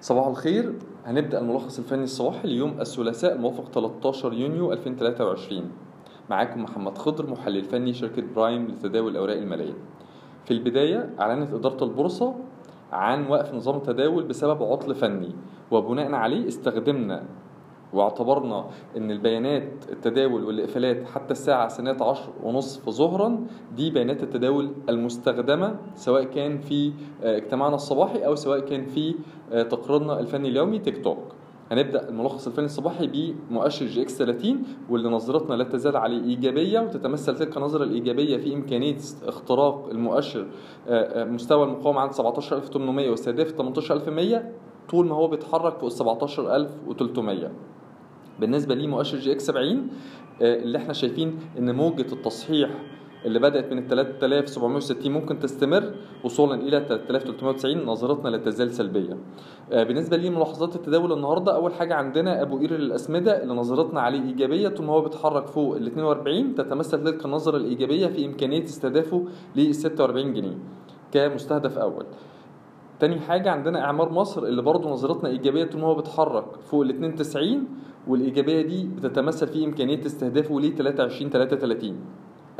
صباح الخير. هنبدأ الملخص الفني الصباحي ليوم الثلاثاء الموافق 13 يونيو 2023 معاكم محمد خضر محلل فني شركة برايم لتداول الأوراق المالية. في البداية أعلنت إدارة البورصة عن وقف نظام التداول بسبب عطل فني وبناء عليه استخدمنا واعتبرنا إن البيانات التداول والإقفالات حتى الساعة سنة عشر ونصف ظهرا دي بيانات التداول المستخدمة سواء كان في اجتماعنا الصباحي أو سواء كان في تقريرنا الفني اليومي تيك توك. هنبدأ الملخص الفني الصباحي بمؤشر EGX 30 واللي نظرتنا لا تزال عليه إيجابية وتتمثل تلك النظرة الإيجابية في إمكانية اختراق المؤشر مستوى المقاومة عند 17800 واستهداف 18100 طول ما هو بيتحرك فوق 17300 بالنسبة لمؤشر EGX 70 اللي إحنا شايفين إن موجة التصحيح اللي بدأت من 3760 ممكن تستمر وصولا إلى 3390 نظرتنا لا تزال سلبيه. بالنسبة لملاحظات التداول النهارده أول حاجة عندنا أبو قير للاسمده اللي نظرتنا عليه إيجابية طول ما هو بيتحرك فوق ال 42 تتمثل تلك النظرة الإيجابية في إمكانية استهدافه لل 46 جنيه كمستهدف أول. تاني حاجة عندنا إعمار مصر اللي برضه نظرتنا إيجابية طول ما هو بيتحرك فوق ال 92 والإيجابية دي بتتمثل في إمكانية استهدافه ل 23 33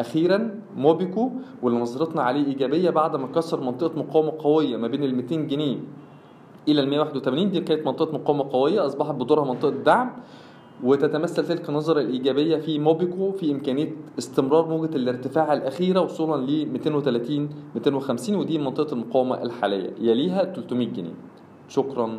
أخيرا موبيكو واللي نظرتنا عليه إيجابية بعد ما كسر منطقة مقاومة قوية ما بين ال 200 جنيه إلى ال 181 دي كانت منطقة مقاومة قوية أصبحت بدورها منطقة دعم. وتتمثل تلك النظرة الإيجابية في موبيكو في إمكانية استمرار موجة الارتفاع الأخيرة وصولا ل 230 250 ودي منطقة المقاومة الحالية يليها 300 جنيه. شكرا.